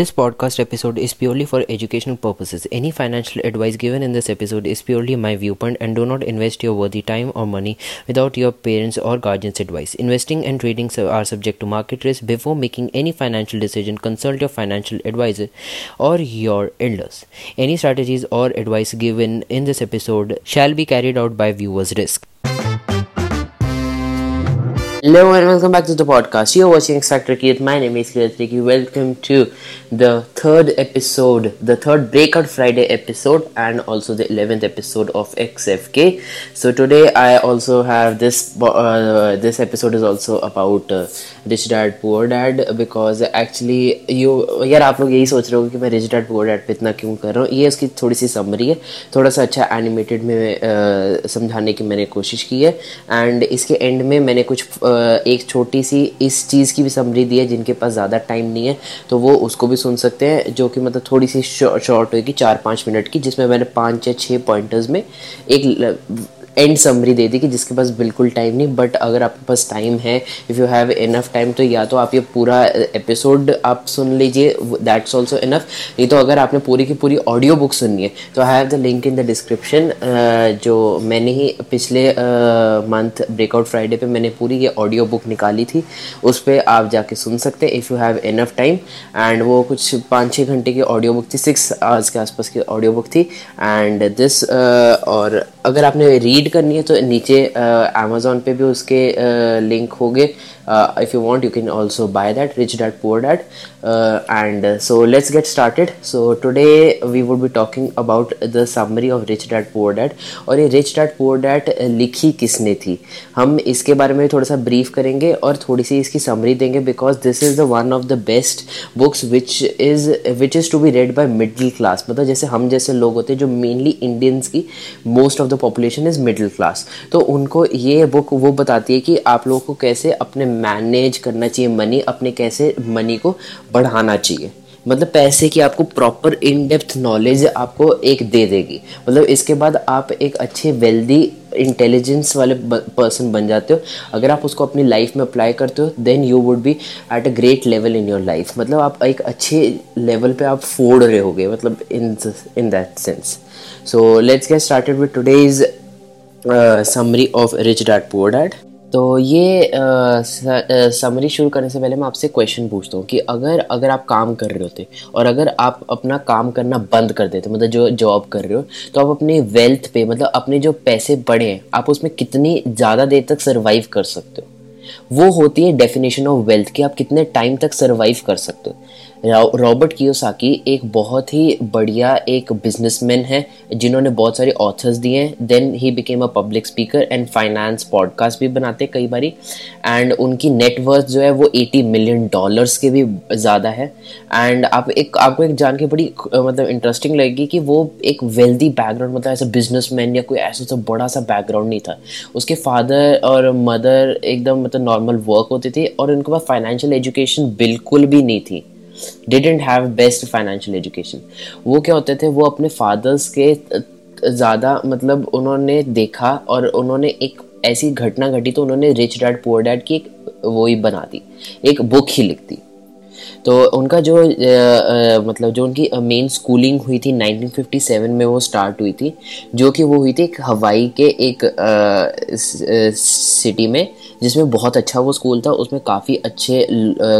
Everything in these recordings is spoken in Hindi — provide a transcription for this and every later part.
This podcast episode is purely for educational purposes. Any financial advice given in this episode is purely my viewpoint and do not invest your worthy time or money without your parents or guardians' advice. Investing and trading are subject to market risk. Before making any financial decision, consult your financial advisor or your elders. Any strategies or advice given in this episode shall be carried out by viewers' risk. Hello and welcome back to the podcast. You're watching X Factor. My name is Keith Welcome to the third episode, the third Breakout Friday episode, and also the 11th episode of XFK. So today I also have this. Uh, this episode is also about uh, Rich Dad Poor Dad because actually you यार आप लोग यही सोच रहे हो कि मैं Rich Dad Poor Dad पे इतना क्यों कर रहा हूँ ये उसकी थोड़ी सी समरी है थोड़ा सा अच्छा एनिमेटेड में uh, समझाने की मैंने कोशिश की है एंड इसके एंड में मैंने कुछ uh, एक छोटी सी इस चीज़ की भी समरी दी है जिनके पास ज़्यादा टाइम नहीं है तो वो उसको भी सुन सकते हैं, जो कि मतलब थोड़ी सी शॉर्ट होगी चार पाँच मिनट की, जिसमें मैंने पाँच या छः पॉइंटर्स में एक एंड समरी दे दी कि जिसके पास बिल्कुल टाइम नहीं बट अगर आपके पास टाइम है if you have enough time तो या तो आप ये पूरा एपिसोड आप सुन लीजिए दैट्स ऑल्सो इनफ नहीं तो अगर आपने पूरी की पूरी ऑडियो बुक सुननी है तो I have the link in the description जो मैंने ही पिछले मंथ ब्रेकआउट फ्राइडे पे मैंने पूरी ये ऑडियो बुक निकाली थी, उस पर आप जाके सुन सकते हैं if you have enough time and वो कुछ पाँच छः घंटे की ऑडियो बुक थी सिक्स आवर्स के आसपास की ऑडियो बुक थी. एंड दिस और अगर आपने रीड करनी है तो नीचे अमेजोन पे भी उसके लिंक होंगे। Uh, if you want you can also buy that rich dad poor dad. Uh, and uh, so let's get started. So today we would be talking about the summary of rich dad poor dad. और ये रिच डैड पुअर डैड लिखी किसने थी? हम इसके बारे में थोड़ा सा ब्रीफ करेंगे और थोड़ी सी इसकी समरी देंगे because this is the one of the best books which is which is to be read by middle class मतलब जैसे हम जैसे लोग होते हैं जो मेनली इंडियंस की most of the population is middle class तो उनको ये बुक वो बताती है कि आप लोगों को कैसे अपने मैनेज करना चाहिए मनी अपने कैसे मनी को बढ़ाना चाहिए। मतलब पैसे की आपको प्रॉपर इन डेप्थ नॉलेज आपको एक दे देगी। मतलब इसके बाद आप एक अच्छे वेल्दी इंटेलिजेंस वाले पर्सन बन जाते हो। अगर आप उसको अपनी लाइफ में अप्लाई करते हो then you would be at a great level in your life मतलब आप एक अच्छे लेवल पे आप फोड़ रहे होगे मतलब in in that sense so let's get started with today's summary of Rich Dad Poor Dad तो ये समरी शुरू करने से पहले मैं आपसे क्वेश्चन पूछता हूँ कि अगर अगर आप काम कर रहे होते और अगर आप अपना काम करना बंद कर देते मतलब जो जॉब कर रहे हो तो आप अपने वेल्थ पे मतलब अपने जो पैसे बढ़े हैं, आप उसमें कितनी ज़्यादा देर तक सर्वाइव कर सकते हो? वो होती है डेफिनेशन ऑफ़ वेल्थ कि आप कितने टाइम तक सर्वाइव कर सकते हो। रॉबर्ट कियोसाकी एक बहुत ही बढ़िया एक बिजनेसमैन है, जिन्होंने बहुत सारे ऑथर्स दिए हैं। Then he became a public speaker and finance podcast भी बनाते हैं कई बारी। एंड उनकी नेटवर्थ जो है वो 80 मिलियन डॉलर्स के भी ज़्यादा है। एंड आप एक, आपको एक जान के बड़ी मतलब इंटरेस्टिंग लगेगी कि वो एक वेल्दी बैकग्राउंड मतलब ऐसा बिजनेसमैन या कोई ऐसा सा बड़ा सा बैकग्राउंड नहीं था। उसके फादर और मदर एकदम मतलब नॉर्मल वर्क होते थे और उनके पास फाइनेंशियल एजुकेशन बिल्कुल भी नहीं थी। Didn't have best financial education वो क्या होते थे? वो अपने फादर्स के ज़्यादा मतलब उन्होंने देखा और उन्होंने एक ऐसी घटना घटी तो उन्होंने रिच डैड पुअर डैड की एक वो ही बना दी। एक बुक ही लिख दी। तो उनका जो आ, आ, मतलब जो उनकी मेन स्कूलिंग हुई थी 1957 में वो स्टार्ट हुई थी जो कि वो हुई थी एक हवाई के एक आ, स, आ, सिटी में। जिसमें बहुत अच्छा वो स्कूल था, उसमें काफ़ी अच्छे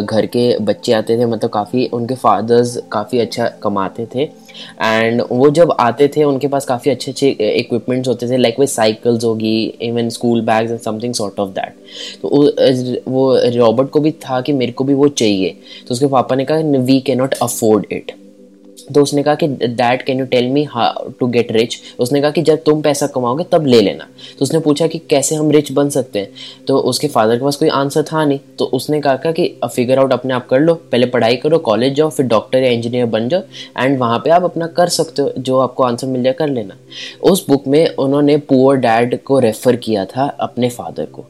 घर के बच्चे आते थे मतलब काफ़ी उनके फादर्स काफ़ी अच्छा कमाते थे। एंड वो जब आते थे, उनके पास काफ़ी अच्छे अच्छे इक्विपमेंट्स होते थे लाइक वे साइकिल्स होगी even school bags and something sort of that तो वो रॉबर्ट को भी था कि मेरे को भी वो चाहिए। तो उसके पापा ने कहा we can not afford it तो उसने कहा कि that can you tell me how to get rich उसने कहा कि, जब तुम पैसा कमाओगे, तब ले लेना। तो उसने पूछा कि, कैसे हम रिच बन सकते हैं? तो उसके फादर के पास कोई आंसर था नहीं। तो उसने कहा कि फिगर आउट अपने आप कर लो। पहले पढ़ाई करो कॉलेज जाओ, फिर डॉक्टर या इंजीनियर बन जाओ एंड वहाँ पर आप अपना कर सकते हो। जो आपको आंसर मिल जाए, कर लेना। उस बुक में उन्होंने पुअर डैड को रेफर किया था अपने फादर को,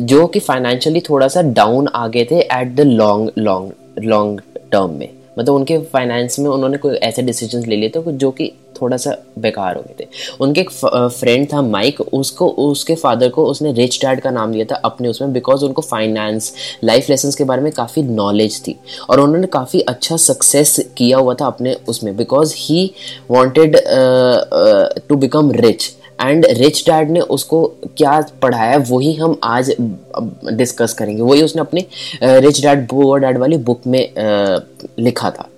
जो कि फाइनेंशियली थोड़ा सा डाउन आ गए थे at the long long long term में। मतलब उनके फाइनेंस में उन्होंने कोई ऐसे डिसीज़न ले लिए थे जो कि थोड़ा सा बेकार हो गए थे। उनके एक फ्रेंड था माइक उसको, उसके फादर को उसने रिच डैड का नाम दिया था अपने उसमें बिकॉज़ उनको फाइनेंस लाइफ लेसन के बारे में काफ़ी नॉलेज थी। और उन्होंने काफ़ी अच्छा सक्सेस किया हुआ था अपने उसमें because he wanted to become rich and rich dad ने उसको क्या पढ़ाया, वही हम आज डिस्कस करेंगे। वही उसने अपने रिच डैड पुअर डैड वाली बुक में लिखा था।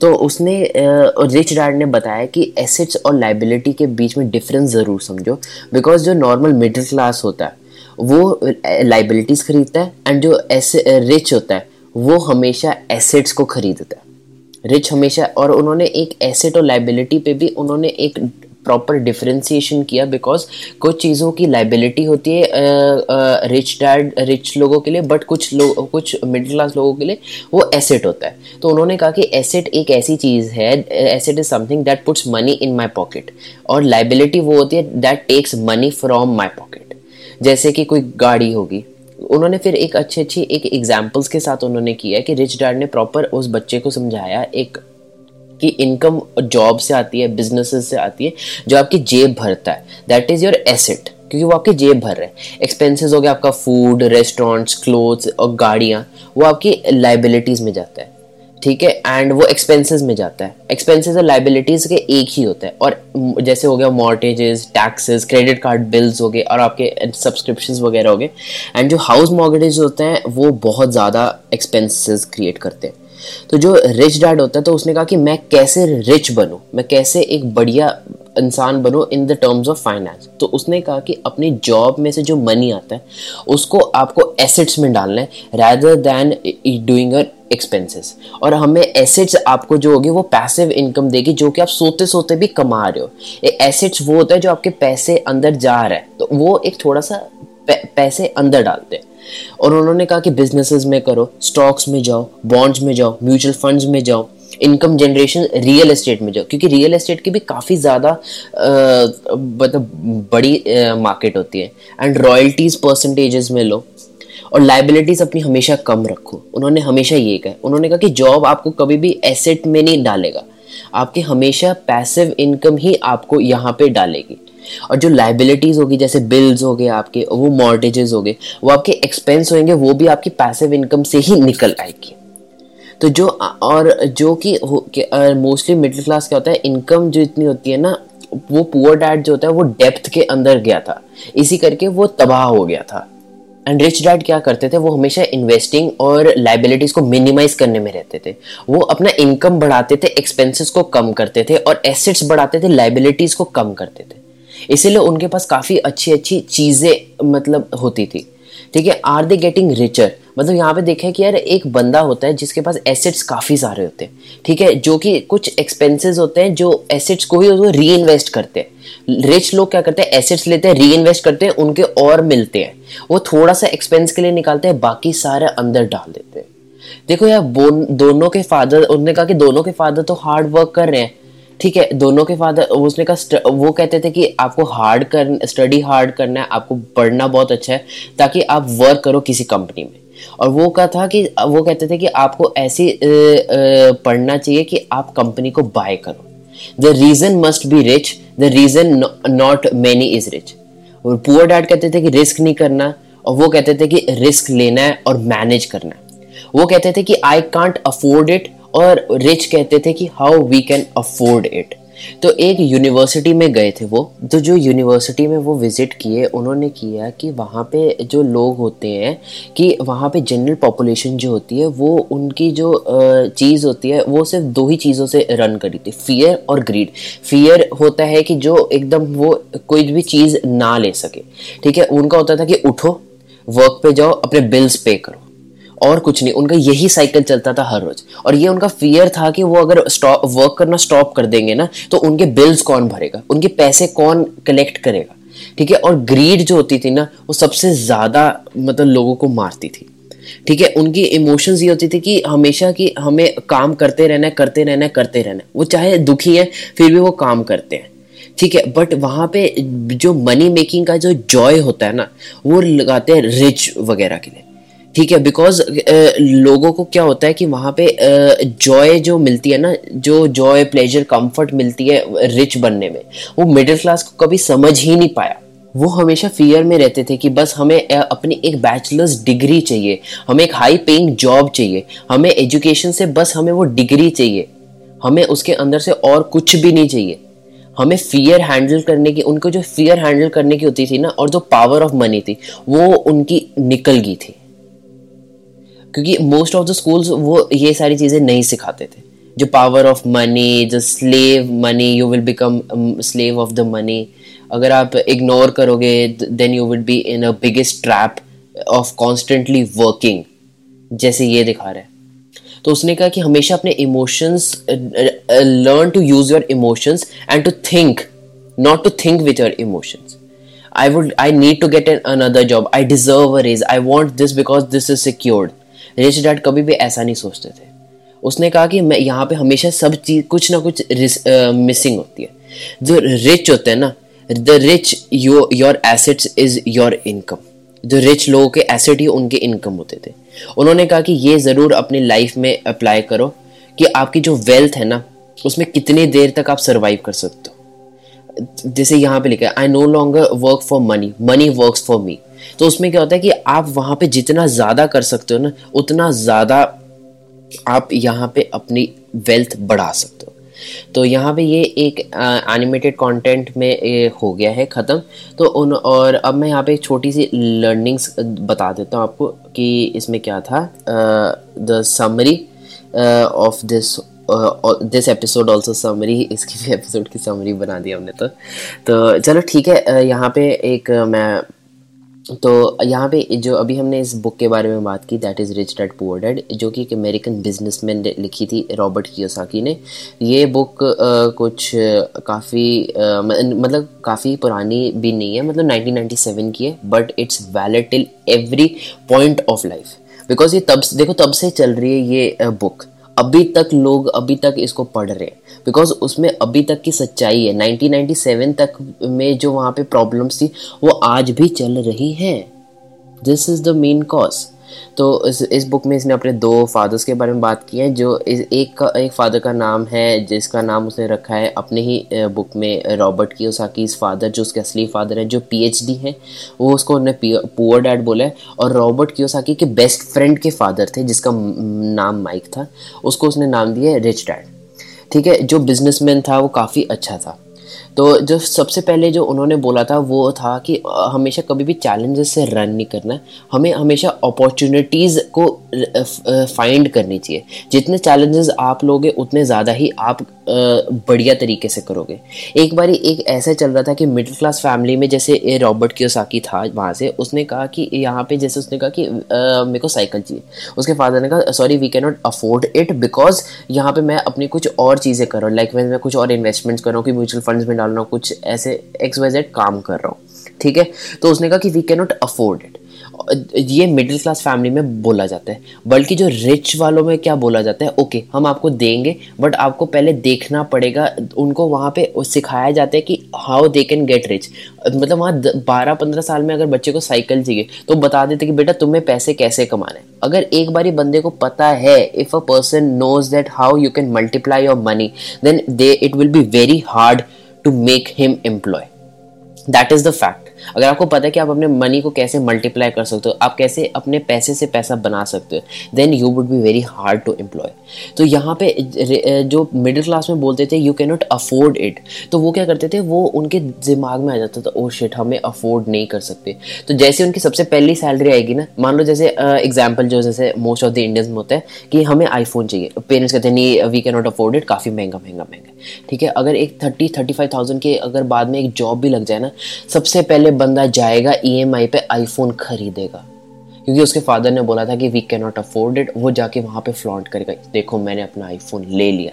तो उसने रिच डैड ने बताया कि एसेट्स और लाइबिलिटी के बीच में डिफरेंस ज़रूर समझो। बिकॉज़ जो नॉर्मल मिडिल क्लास होता है, वो लाइबिलिटीज़ खरीदता है एंड जो ऐसे रिच होता है, वो हमेशा एसेट्स को खरीदता है। रिच हमेशा, और उन्होंने एक एसेट और लाइबिलिटी पे भी उन्होंने एक प्रॉपर डिफ्रेंसिएशन किया बिकॉज़ कुछ चीज़ों की लाइबिलिटी होती है रिच डैड रिच लोगों के लिए बट कुछ लोग कुछ मिडिल क्लास लोगों के लिए वो एसेट होता है। तो उन्होंने कहा कि एसेट एक ऐसी चीज़ है asset is something that puts money in my pocket और लाइबिलिटी वो होती है that takes money from my pocket जैसे कि कोई गाड़ी होगी। उन्होंने फिर एक अच्छी अच्छी एक एग्जाम्पल्स के साथ उन्होंने किया कि रिच डैड ने प्रॉपर उस बच्चे को समझाया, एक कि इनकम जॉब से आती है बिज़नेस से आती है, जो आपकी जेब भरता है। दैट इज़ योर एसेट क्योंकि वो आपकी जेब भर रहे हैं। एक्सपेंसेस हो गया आपका फ़ूड रेस्टोरेंट्स क्लोथ्स और गाड़ियाँ, वो आपकी लाइबिलिटीज़ में जाता है। ठीक है? एंड वो एक्सपेंसेस में जाता है। एक्सपेंसेस और लाइबिलिटीज के एक ही होता है। और जैसे हो गया mortgages taxes credit card bills हो गए और आपके सब्सक्रिप्शन वगैरह हो गए। एंड जो हाउस मॉर्गेजेस होते हैं, वो बहुत ज़्यादा एक्सपेंसेस क्रिएट करते हैं। तो जो रिच डैड होता है तो उसने कहा कि मैं कैसे रिच बनूं? मैं कैसे एक बढ़िया इंसान बनो in the terms of finance तो उसने कहा कि अपनी जॉब में से जो मनी आता है, उसको आपको एसेट्स में डालना है रैदर दैन डूइंग एक्सपेंसेस और हमें एसेट्स आपको जो होगी, वो पैसिव इनकम देगी, जो कि आप सोते सोते भी कमा रहे हो। एसेट्स वो होता है जो आपके पैसे अंदर जा रहा है। तो वो एक थोड़ा सा पैसे अंदर डालते हैं। और उन्होंने कहा कि बिजनेसेस में करो स्टॉक्स में जाओ बॉन्ड्स में जाओ म्यूचुअल फंड्स में जाओ इनकम जनरेशन रियल एस्टेट में जाओ, क्योंकि रियल एस्टेट की भी काफ़ी ज़्यादा मतलब बड़ी मार्केट होती है। एंड रॉयल्टीज परसेंटेजेस में लो। और लाइबिलिटीज अपनी हमेशा कम रखो। उन्होंने हमेशा ये कहा। उन्होंने कहा कि जॉब आपको कभी भी एसेट में नहीं डालेगा। आपके हमेशा पैसिव इनकम ही आपको यहाँ पे डालेगी। और जो लाइबिलिटीज होगी, जैसे बिल्स हो गए आपके, वो मॉर्टेजेस हो गए, वो आपके एक्सपेंस होंगे वो भी आपकी पैसिव इनकम से ही निकल आएगी। तो जो, और जो कि मोस्टली मिडिल क्लास क्या होता है इनकम जो इतनी होती है ना, वो पुअर डैड जो होता है, वो डेप्थ के अंदर गया था। इसी करके वो तबाह हो गया था। एंड रिच डैड क्या करते थे, वो हमेशा इन्वेस्टिंग और लाइबिलिटीज को मिनिमाइज करने में रहते थे। वो अपना इनकम बढ़ाते थे एक्सपेंसेस को कम करते थे और एसेट्स बढ़ाते थे लाइबिलिटीज को कम करते थे। इसीलिए उनके पास काफ़ी अच्छी अच्छी चीज़ें मतलब होती थी। ठीक है आर दे गेटिंग रिचर मतलब यहाँ पे देखें कि यार एक बंदा होता है जिसके पास एसेट्स काफ़ी सारे होते हैं। ठीक है, जो कि कुछ एक्सपेंसेस होते हैं जो एसेट्स को ही वो री इन्वेस्ट करते हैं। रिच लोग क्या करते हैं? एसेट्स लेते हैं री इन्वेस्ट करते हैं, उनके और मिलते हैं। वो थोड़ा सा एक्सपेंस के लिए निकालते हैं, बाकी सारे अंदर डाल देते हैं। देखो यार दोनों के फादर उन्होंने कहा कि दोनों के फादर तो हार्ड वर्क कर रहे हैं। ठीक है, दोनों के फादर उसने कहा वो कहते थे कि आपको हार्ड कर स्टडी हार्ड करना है, आपको पढ़ना बहुत अच्छा है, ताकि आप वर्क करो किसी कंपनी में। और वो कहा था कि, वो कहते थे कि आपको ऐसी पढ़ना चाहिए कि आप कंपनी को बाय करो। The reason must be rich the reason not many is rich और पुअर डैड कहते थे कि रिस्क नहीं करना, और वो कहते थे कि रिस्क लेना है और मैनेज करना है। वो कहते थे कि आई कांट अफोर्ड इट और रिच कहते थे कि how we can afford it तो एक यूनिवर्सिटी में गए थे वो तो जो यूनिवर्सिटी में वो विज़िट किए, उन्होंने किया कि वहाँ पे जो लोग होते हैं, कि वहाँ पे जनरल पॉपुलेशन जो होती है, वो उनकी जो चीज़ होती है, वो सिर्फ़ दो ही चीज़ों से रन करी थी फियर और ग्रीड फियर होता है कि जो एकदम वो कोई भी चीज़ ना ले सके। ठीक है? उनका होता था कि उठो वर्क पे जाओ, अपने बिल्स पे करो। और कुछ नहीं, उनका यही साइकिल चलता था हर रोज। और ये उनका फियर था कि वो अगर स्टॉप वर्क करना स्टॉप कर देंगे ना तो उनके बिल्स कौन भरेगा? उनके पैसे कौन कलेक्ट करेगा? ठीक है? और ग्रीड जो होती थी ना, वो सबसे ज़्यादा मतलब लोगों को मारती थी। ठीक है? उनकी इमोशंस ये होती थी कि हमेशा कि हमें काम करते रहना करते रहना करते रहना वो चाहे दुखी है, फिर भी वो काम करते हैं। ठीक है? बट वहाँ पे जो मनी मेकिंग का जो जॉय होता है ना, वो लगाते हैं रिच वगैरह के लिए। ठीक है बिकॉज़ लोगों को क्या होता है कि वहाँ पे जॉय जो मिलती है ना, जो जॉय प्लेजर कंफर्ट मिलती है रिच बनने में, वो मिडिल क्लास को कभी समझ ही नहीं पाया। वो हमेशा फियर में रहते थे कि बस हमें अपनी एक बैचलर्स डिग्री चाहिए, हमें एक हाई पेइंग जॉब चाहिए, हमें एजुकेशन से बस हमें वो डिग्री चाहिए, हमें उसके अंदर से और कुछ भी नहीं चाहिए। हमें फियर हैंडल करने की, उनको जो फियर हैंडल करने की होती थी ना, और जो पावर ऑफ़ मनी थी, वो उनकी निकल गई थी। क्योंकि मोस्ट ऑफ़ द स्कूल्स वो ये सारी चीज़ें नहीं सिखाते थे जो पावर ऑफ़ मनी जो slave money you will become slave of the money अगर आप इग्नोर करोगे then you will be in a biggest trap of constantly working जैसे ये दिखा रहा है तो उसने कहा कि हमेशा अपने emotions learn to use your emotions and to think not to think with your emotions I would I need to get an, another job. I deserve a raise. I want this because this is secured. Rich dad कभी भी ऐसा नहीं सोचते थे। उसने कहा कि मैं यहाँ पे हमेशा सब चीज़, कुछ ना कुछ मिसिंग होती है। जो रिच होते हैं ना the rich yo your assets is your income जो रिच लोगों के एसेट ही उनके इनकम होते थे। उन्होंने कहा कि ये ज़रूर अपनी लाइफ में अप्लाई करो कि आपकी जो वेल्थ है ना, उसमें कितनी देर तक आप सर्वाइव कर सकते हो। जैसे यहाँ पे लिखा है I no longer work for money money work for me तो उसमें क्या होता है कि आप वहाँ पे जितना ज़्यादा कर सकते हो ना, उतना ज़्यादा आप यहाँ पे अपनी वेल्थ बढ़ा सकते हो। तो यहाँ पे ये एक एनिमेटेड कंटेंट में हो गया है, ख़त्म। तो उन, और अब मैं यहाँ पे एक छोटी सी लर्निंग्स बता देता हूँ आपको कि इसमें क्या था। The summary of this this episode also summary इसकी भी एपिसोड की समरी बना दी हमने तो। तो चलो ठीक है यहाँ पे एक मैं तो यहाँ पे जो अभी हमने इस बुक के बारे में बात की that is rich dad poor dad जो कि एक अमेरिकन बिजनेसमैन ने लिखी थी रॉबर्ट कियोसाकी ने। ये बुक आ, कुछ काफ़ी मतलब काफ़ी पुरानी भी नहीं है मतलब 1997 की है but it's valid till every point of life because ये तब देखो तब से चल रही है ये बुक अभी तक लोग अभी तक इसको पढ़ रहे हैं। बिकॉज़ उसमें अभी तक की सच्चाई है। 1997 तक में जो वहाँ पे प्रॉब्लम्स थी, वो आज भी चल रही हैं। This is the main cause तो इस इस बुक में इसने अपने दो फादर्स के बारे में बात की है, जो इस, एक का एक फादर का नाम है, जिसका नाम उसने रखा है अपने ही बुक में रॉबर्ट की उसाकी फादर जो उसके असली फादर है, जो पीएचडी है, वो उसको उन्होंने पुअर डैड बोला है, और रॉबर्ट की के बेस्ट फ्रेंड के फादर थे, जिसका नाम माइक था, उसको उसने नाम दिया है रिच डैड ठीक है, जो बिजनेसमैन था, वो काफ़ी अच्छा था। तो जो सबसे पहले जो उन्होंने बोला था, वो था कि हमेशा कभी भी चैलेंजेस से रन नहीं करना। हमें हमेशा अपॉर्चुनिटीज़ को फाइंड करनी चाहिए। जितने चैलेंजेस आप लोगे, उतने ज़्यादा ही आप बढ़िया तरीके से करोगे। एक बार एक ऐसा चल रहा था कि मिडिल क्लास फैमिली में जैसे रॉबर्ट कियोसाकी था वहाँ से, उसने कहा कि, यहाँ पे जैसे उसने कहा कि मेरे को साइकिल चाहिए। उसके फादर ने कहा sorry we can not afford it because यहाँ पे मैं अपनी कुछ और चीज़ें कर लाइक मैं कुछ और इन्वेस्टमेंट्स कर कि म्यूचुअल फंड्स में डाल रहा हूँ कुछ ऐसे एक्स वाई जेड काम कर रहा हूँ। ठीक है? तो उसने कहा कि we can not afford it ये मिडिल क्लास फैमिली में बोला जाता है। बल्कि जो रिच वालों में क्या बोला जाता है? ओके हम आपको देंगे बट आपको पहले देखना पड़ेगा। उनको वहाँ पे सिखाया जाता है कि how they can get rich मतलब वहाँ बारह, पंद्रह साल में अगर बच्चे को साइकिल चाहिए तो बता देते कि बेटा तुम्हें पैसे कैसे कमाने अगर एक बारी बंदे को पता है if a person knows that how you can multiply your money then they it will be very hard to make him employ. That is the fact. अगर आपको पता है कि आप अपने मनी को कैसे मल्टीप्लाई कर सकते हो, आप कैसे अपने पैसे से पैसा बना सकते हो then you would be very hard to employ तो यहाँ पे जो मिडिल क्लास में बोलते थे you can not afford it तो वो क्या करते थे? वो उनके दिमाग में आ जाता था ओ शिट हमें अफोर्ड नहीं कर सकते. तो जैसे उनकी सबसे पहली सैलरी आएगी ना, मान लो जैसे एग्ज़ाम्पल जो जैसे मोस्ट ऑफ़ द इंडियंस में होता है, कि हमें आईफोन चाहिए। पेरेंट्स कहते हैं, नहीं we can not afford it काफ़ी महँगा महँगा महँगा ठीक है? अगर एक थर्टी थर्टी फाइव थाउज़ेंड के अगर बाद में एक जॉब भी लग जाए ना, सबसे पहले बंदा जाएगा ईएमआई पे आईफोन खरीदेगा। क्योंकि उसके फादर ने बोला था कि we can not afford it वो जाके वहाँ पे फ्लॉन्ट करेगा। देखो, मैंने अपना आईफोन ले लिया।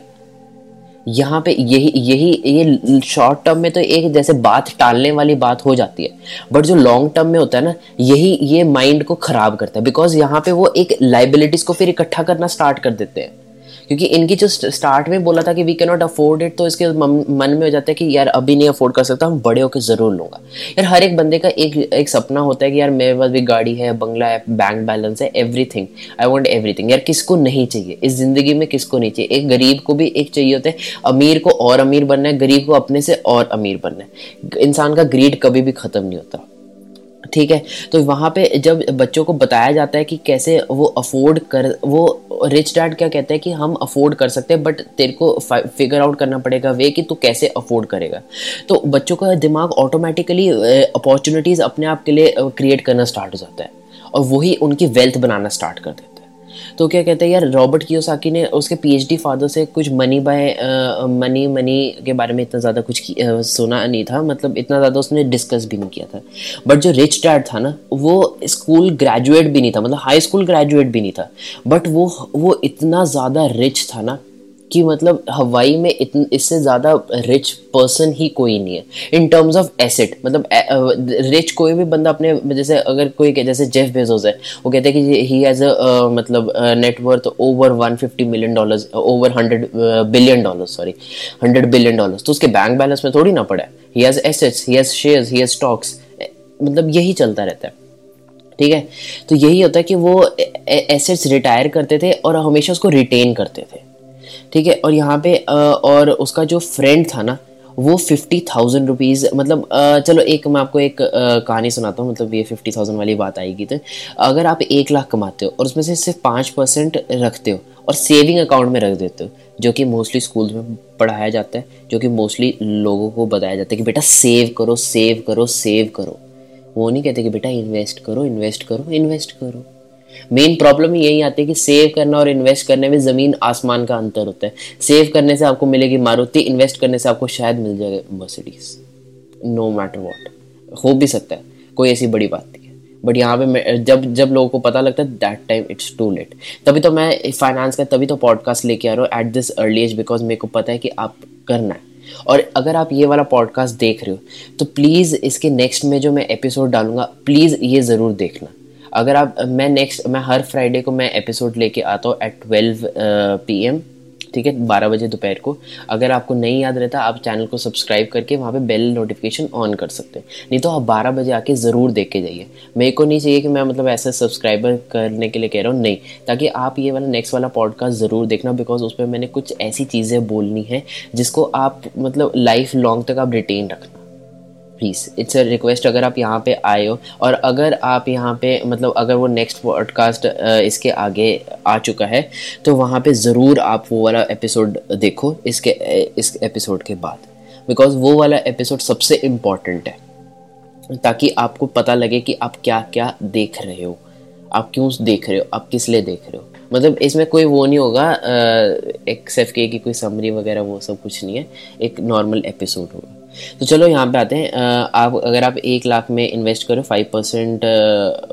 यहाँ पे यही यही, ये शॉर्ट टर्म में तो एक जैसे बात टालने वाली बात हो जाती है। बट जो लॉन्ग टर्म में होता है ना, यही, ये माइंड को खराब करता है। बिकॉज़ यहाँ पे वो एक लाइबिलिटीज को फिर इकट्ठा करना स्टार्ट कर देते हैं। क्योंकि इनकी जो स्टार्ट में बोला था कि we can not afford it तो इसके मन में हो जाता है कि यार अभी नहीं अफोर्ड कर सकता, हम बड़े होकर ज़रूर लूँगा। यार हर एक बंदे का एक एक सपना होता है कि यार मेरे पास भी गाड़ी है, बंगला है बैंक बैलेंस है एवरीथिंग आई वॉन्ट एवरीथिंग यार किसको नहीं चाहिए? इस ज़िंदगी में किसको नहीं चाहिए? एक गरीब को भी एक चाहिए होता है, अमीर को और अमीर बनना है, गरीब को अपने से और अमीर बनना है। इंसान का ग्रीड कभी भी ख़त्म नहीं होता। ठीक है? तो वहाँ पे जब बच्चों को बताया जाता है कि कैसे वो अफोर्ड कर, वो रिच डैड क्या कहते हैं कि हम अफोर्ड कर सकते हैं बट तेरे को फिगर आउट करना पड़ेगा वे कि तू कैसे अफोर्ड करेगा। तो बच्चों का दिमाग ऑटोमेटिकली अपॉर्चुनिटीज़ अपने आप के लिए क्रिएट करना स्टार्ट हो जाता है। और वही उनकी वेल्थ बनाना स्टार्ट कर है। तो क्या कहते हैं यार रॉबर्ट कियोसाकी ने उसके पीएचडी फादर से कुछ मनी बाय मनी मनी के बारे में इतना ज़्यादा कुछ आ, सुना नहीं था मतलब इतना ज़्यादा उसने डिस्कस भी नहीं किया था। बट जो रिच डैड था ना वो स्कूल ग्रेजुएट भी नहीं था मतलब हाई स्कूल ग्रेजुएट भी नहीं था। बट वो वो इतना ज़्यादा रिच था ना कि मतलब हवाई में इतन इससे ज़्यादा रिच पर्सन ही कोई नहीं है। इन टर्म्स ऑफ़ एसेट मतलब रिच कोई भी बंदा अपने, जैसे अगर कोई जैसे जेफ बेजोस है, वो कहते हैं कि ही हैज़ मतलब net worth over 150 million dollars over 100 billion dollars sorry 100 billion dollars तो उसके बैंक बैलेंस में थोड़ी ना पड़ा he. Has assets he has shares he has stocks मतलब यही चलता रहता है। ठीक है? तो यही होता है कि वो एसेट्स रिटायर करते थे और हमेशा उसको रिटेन करते थे। ठीक है? और यहाँ पे और उसका जो फ्रेंड था ना, वो फिफ्टी थाउज़ेंड रुपीज़ मतलब चलो एक मैं आपको एक कहानी सुनाता हूँ मतलब ये फिफ्टी थाउज़ेंड वाली बात आएगी तो। अगर आप एक लाख कमाते हो और उसमें से सिर्फ़ पाँच परसेंट रखते हो और सेविंग अकाउंट में रख देते हो, जो कि मोस्टली स्कूल में पढ़ाया जाता है, जो कि मोस्टली लोगों को बताया जाता है कि बेटा सेव करो सेव करो सेव करो। वो नहीं कहते कि बेटा इन्वेस्ट करो इन्वेस्ट करो इन्वेस्ट करो। मेन प्रॉब्लम यही आती है कि सेव करना और इन्वेस्ट करने में ज़मीन आसमान का अंतर होता है। सेव करने से आपको मिलेगी मारुति इन्वेस्ट करने से आपको शायद मिल जाएगा मर्सिडीज नो मैटर वॉट हो भी सकता है, कोई ऐसी बड़ी बात नहीं है। बट यहाँ पे जब जब लोगों को पता लगता है that time it's too late तभी तो मैं फाइनेंस का, तभी तो पॉडकास्ट लेके आ रहा हूँ at this early age because मेरे को पता है कि आप करना है। और अगर आप ये वाला पॉडकास्ट देख रहे हो तो प्लीज़ इसके नेक्स्ट में जो मैं एपिसोड डालूँगा प्लीज़ ये ज़रूर देखना। अगर आप, मैं नेक्स्ट मैं हर फ्राइडे को मैं एपिसोड लेके आता हूँ एट ट्वेल्व पी एम ठीक है? बारह बजे दोपहर को। अगर आपको नहीं याद रहता, आप चैनल को सब्सक्राइब करके वहाँ पे बेल नोटिफिकेशन ऑन कर सकते हैं। नहीं तो आप बारह बजे आके ज़रूर देख के जाइए। मेरे को नहीं चाहिए कि मैं मतलब ऐसे सब्सक्राइबर करने के लिए कह रहा हूँ, नहीं। ताकि आप ये वाला नेक्स्ट वाला पॉडकास्ट ज़रूर देखना बिकॉज़ उस पर मैंने कुछ ऐसी चीज़ें बोलनी है जिसको आप मतलब लाइफ लॉन्ग तक आप रिटेन रखना। प्लीज़ इट्स अ रिक्वेस्ट अगर आप यहाँ पे आए हो, और अगर आप यहाँ पे मतलब अगर वो नेक्स्ट पॉडकास्ट इसके आगे आ चुका है तो वहाँ पे ज़रूर आप वो वाला एपिसोड देखो, इसके इस एपिसोड के बाद। बिकॉज़ वो वाला एपिसोड सबसे इंपॉर्टेंट है, ताकि आपको पता लगे कि आप क्या क्या देख रहे हो। आप क्यों देख रहे हो? आप किस लिए देख रहे हो? मतलब इसमें कोई वो नहीं होगा एक्सेप्ट के की कोई समरी वगैरह, वो सब कुछ नहीं है, एक नॉर्मल एपिसोड होगा। तो चलो यहाँ पे आते हैं। आप, अगर आप एक लाख में इन्वेस्ट करो फाइव परसेंट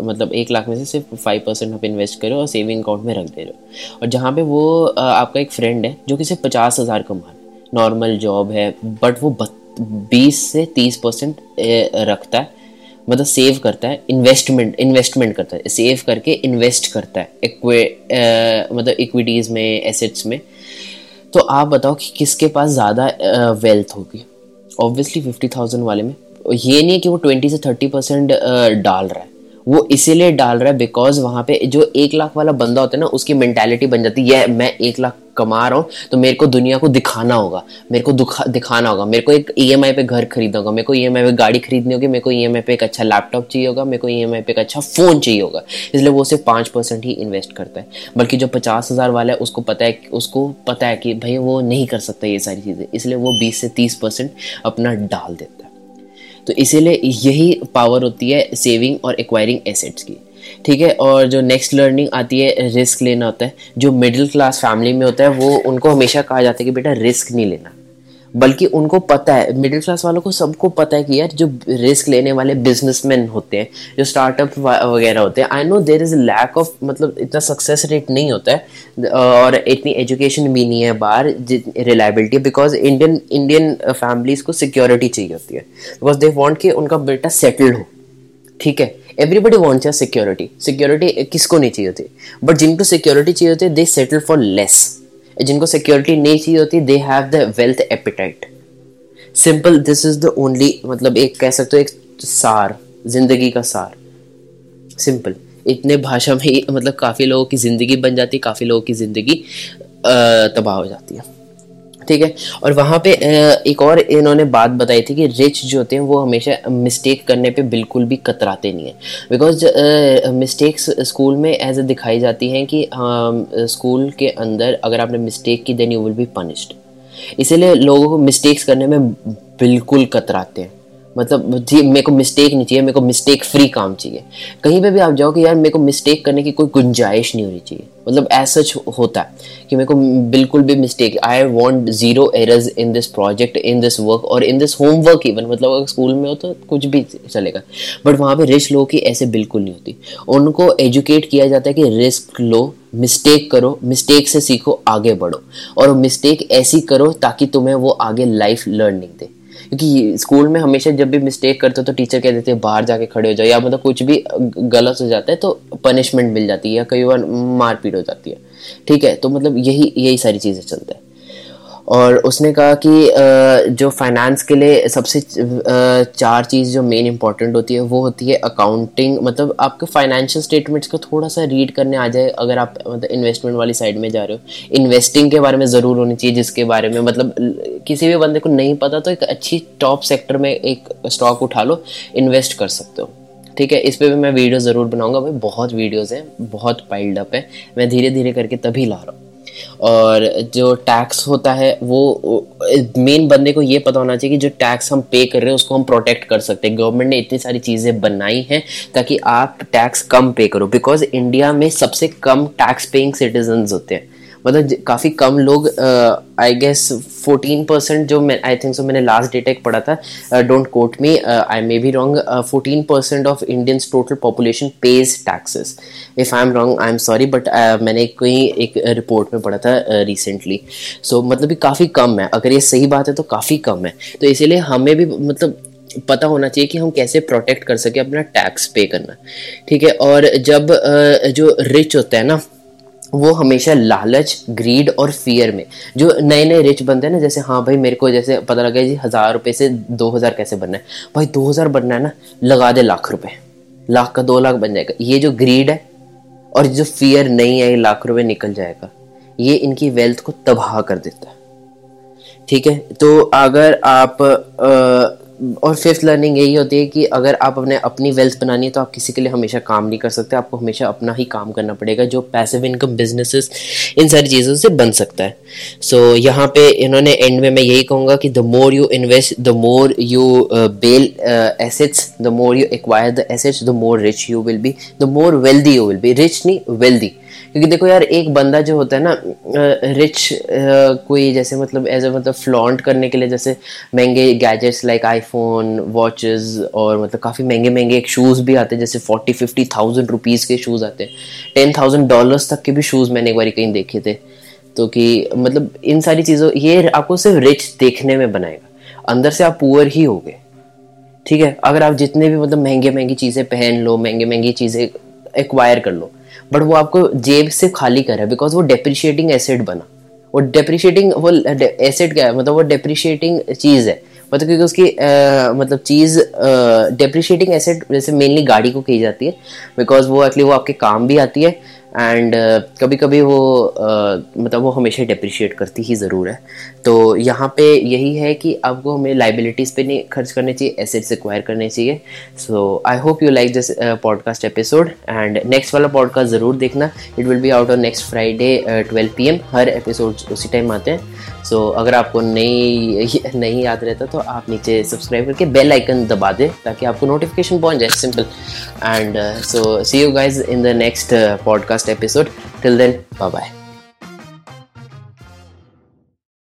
मतलब एक लाख में से सिर्फ़ फाइव परसेंट आप इन्वेस्ट करो और सेविंग अकाउंट में रख दे रहे हो। और जहाँ पे वो आपका एक फ्रेंड है, जो कि सिर्फ़ पचास हज़ार कमा रहा नॉर्मल जॉब है बट वो बीस से तीस परसेंट रखता है। मतलब सेव करता है इन्वेस्टमेंट इन्वेस्टमेंट करता है। सेव करके इन्वेस्ट करता है। एक्वे मतलब इक्विटीज़ में एसेट्स में। तो आप बताओ कि किसके पास ज़्यादा वेल्थ होगी? ऑब्वियसली फिफ्टी थाउज़ेंड वाले में। ये नहीं है कि वो ट्वेंटी से थर्टी परसेंट डाल रहा है। वो इसीलिए डाल रहा है बिकॉज़ वहाँ पे जो एक लाख वाला बंदा होता है ना, उसकी मेंटेलिटी बन जाती है मैं एक लाख कमा रहा हूँ तो मेरे को दुनिया को दिखाना होगा, मेरे को दिखाना होगा, मेरे को एक ई e पे घर खरीदना होगा, मेरे को ई e पे गाड़ी खरीदनी होगी, मेरे को ई e पे एक अच्छा लैपटॉप चाहिए होगा, मेरे को ई पे एक अच्छा फ़ोन चाहिए होगा, इसलिए वो सिर्फ़ पाँच परसेंट ही इन्वेस्ट करता है, बल्कि जो पचास हज़ार वाला है, उसको पता है, उसको पता है कि भाई वो नहीं कर सकता ये सारी चीज़ें, इसलिए वो बीस से तीस परसेंट अपना डाल देता है। तो इसीलिए यही पावर होती है सेविंग और एक्वायरिंग एसेट्स की। ठीक है? और जो नेक्स्ट लर्निंग आती है रिस्क लेना होता है। जो मिडिल क्लास फैमिली में होता है, वो उनको हमेशा कहा जाता है कि बेटा रिस्क नहीं लेना। बल्कि उनको पता है मिडिल क्लास वालों को सबको पता है कि यार जो रिस्क लेने वाले बिजनेसमैन होते हैं, जो स्टार्टअप वगैरह होते हैं I know there is lack of मतलब इतना सक्सेस रेट नहीं होता है, और इतनी एजुकेशन भी नहीं है बाहर reliability because Indian Indian families को सिक्योरिटी चाहिए होती है। बिकॉज़ दे वॉन्ट कि उनका बेटा सेटल्ड हो। ठीक है? Everybody want wants security security किसको नहीं चाहिए होती? बट जिनको सिक्योरिटी चाहिए होती है दे सेटल फॉर लेस जिनको सिक्योरिटी नहीं चाहिए होती they have the wealth appetite simple this is the only मतलब एक कह सकते हो, एक सार, ज़िंदगी का सार. सिंपल इतने भाषा में मतलब काफ़ी लोगों की ज़िंदगी बन जाती है काफ़ी लोगों की ज़िंदगी तबाह हो जाती है. ठीक है? और वहाँ पे एक और इन्होंने बात बताई थी कि रिच जो होते हैं, वो हमेशा मिस्टेक करने पे बिल्कुल भी कतराते नहीं हैं। बिकॉज़ मिस्टेक्स स्कूल में एज ए दिखाई जाती हैं कि स्कूल के अंदर अगर आपने मिस्टेक की then you will be punished इसीलिए लोगों को मिस्टेक्स करने में बिल्कुल कतराते हैं। मतलब मेरे को मिस्टेक नहीं चाहिए, मेरे को मिस्टेक फ्री काम चाहिए। कहीं पे भी आप जाओ कि यार, मेरे को मिस्टेक करने की कोई गुंजाइश नहीं होनी चाहिए। मतलब ऐसा होता है कि मेरे को बिल्कुल भी mistake I want zero errors in this project in this work और इन दिस होमवर्क इवन मतलब अगर स्कूल में हो तो कुछ भी चलेगा। बट वहाँ पे रिच लोगों की ऐसे बिल्कुल नहीं होती। उनको एजुकेट किया जाता है कि रिस्क लो मिस्टेक करो मिस्टेक से सीखो, आगे बढ़ो। और मिस्टेक ऐसी करो ताकि तुम्हें वो आगे लाइफ लर्निंग दे। क्योंकि स्कूल में हमेशा जब भी मिस्टेक करते हो तो टीचर कह देते हैं, बाहर जाके खड़े हो जाओ। या मतलब कुछ भी गलत हो जाता है तो पनिशमेंट मिल जाती है या कई बार मारपीट हो जाती है। ठीक है? तो मतलब यही यही सारी चीज़ें चलते हैं। और उसने कहा कि जो फाइनेंस के लिए सबसे चार चीज़ जो मेन इंपॉर्टेंट होती है, वो होती है अकाउंटिंग मतलब आपके फाइनेंशियल स्टेटमेंट्स को थोड़ा सा रीड करने आ जाए, अगर आप मतलब इन्वेस्टमेंट वाली साइड में जा रहे हो। इन्वेस्टिंग के बारे में ज़रूर होनी चाहिए, जिसके बारे में मतलब किसी भी बंदे को नहीं पता तो एक अच्छी टॉप सेक्टर में एक स्टॉक उठा लो इन्वेस्ट कर सकते हो। ठीक है, इस पर भी मैं वीडियो ज़रूर बनाऊँगा, भाई, बहुत वीडियोज़ हैं, बहुत पाइल्ड अप है। मैं धीरे धीरे करके तभी ला रहा हूँ। और जो टैक्स होता है, वो मेन बंदे को ये पता होना चाहिए कि जो टैक्स हम पे कर रहे हैं, उसको हम प्रोटेक्ट कर सकते हैं। गवर्नमेंट ने इतनी सारी चीज़ें बनाई हैं ताकि आप टैक्स कम पे करो। बिकॉज़ इंडिया में सबसे कम टैक्स पेइंग सिटीजन होते हैं। मतलब काफ़ी कम लोग आई गेस फोर्टीन परसेंट जो मैं आई थिंक सो मैंने लास्ट डेटा एक पढ़ा था don't quote me I may be wrong fourteen percent of Indians total population pays taxes if I am wrong I am sorry but मैंने कोई एक रिपोर्ट में पढ़ा था रिसेंटली uh, सो so, मतलब काफ़ी कम है. अगर ये सही बात है तो काफ़ी कम है. तो इसीलिए हमें भी मतलब पता होना चाहिए कि हम कैसे प्रोटेक्ट कर सके अपना टैक्स पे करना. ठीक है? और जब जो रिच होता है ना वो हमेशा लालच ग्रीड और फियर में। जो नए नए रिच बनते हैं ना जैसे हाँ भाई मेरे को जैसे पता लगा जी हज़ार रुपये से दो हज़ार कैसे बनना है? भाई दो हज़ार बनना है ना लगा दे लाख रुपए। लाख का दो लाख बन जाएगा। ये जो ग्रीड है और जो फियर नहीं है ये लाख रुपए निकल जाएगा। ये इनकी वेल्थ को तबाह कर देता है। ठीक है? तो अगर आप आ, और फिफ्थ लर्निंग यही होती है कि अगर आप अपने अपनी वेल्थ बनानी है तो आप किसी के लिए हमेशा काम नहीं कर सकते। आपको हमेशा अपना ही काम करना पड़ेगा जो पैसिव इनकम बिजनेसेस इन सारी चीज़ों से बन सकता है। सो so, यहाँ पे इन्होंने एंड में मैं यही कहूँगा कि the more you invest the more you build assets the more you acquire the assets the more rich you will be the more wealthy you will be rich नहीं वेल्दी क्योंकि देखो यार एक बंदा जो होता है ना रिच कोई जैसे मतलब एज ए मतलब फ्लॉन्ट करने के लिए जैसे महँगे गैजेट्स लाइक आईफोन वॉचेस और मतलब काफ़ी महँगे महँगे एक शूज़ भी आते हैं, जैसे फोर्टी फिफ्टी थाउज़ेंड रुपीज़ के शूज़ आते हैं। टेन थाउज़ेंड डॉलर्स तक के भी शूज़ मैंने एक बार कहीं देखे थे। तो कि मतलब इन सारी चीज़ों, ये आपको सिर्फ़ रिच देखने में बनाएगा। अंदर से आप पुअर ही हो गए ठीक है? अगर आप जितने भी मतलब महँगे महँगी चीज़ें पहन लो महँगे महँगी चीज़ें एक्वायर कर लो बट वो आपको जेब से खाली कर बिकॉज़ वो डेप्रिशिएटिंग एसेट बना। वो डेप्रिशिएटिंग वो एसिड क्या है? मतलब वो डेप्रिशिएटिंग चीज़ है। मतलब क्योंकि उसकी आ, मतलब चीज़ डेप्रिशिएटिंग एसेट जैसे मेनली गाड़ी को की जाती है बिकॉज़ वो एक्चुअली वो आपके काम भी आती है एंड कभी कभी वो uh, मतलब वो हमेशा डिप्रिशिएट करती ही ज़रूर है। तो यहाँ पे यही है कि आपको हमें लाइबिलिटीज़ पे नहीं खर्च करने चाहिए एसेट्स एक्वायर करने चाहिए। So I hope you like this podcast episode and next वाला पॉडकास्ट ज़रूर देखना। It will be out on next Friday twelve P M her episode उसी टाइम आते हैं। सो so, अगर आपको नहीं नहीं याद रहता तो आप नीचे सब्सक्राइब करके बेल आइकन दबा दें ताकि आपको नोटिफिकेशन पहुँच जाए simple and so see you guys in the next podcast episode till then bye bye.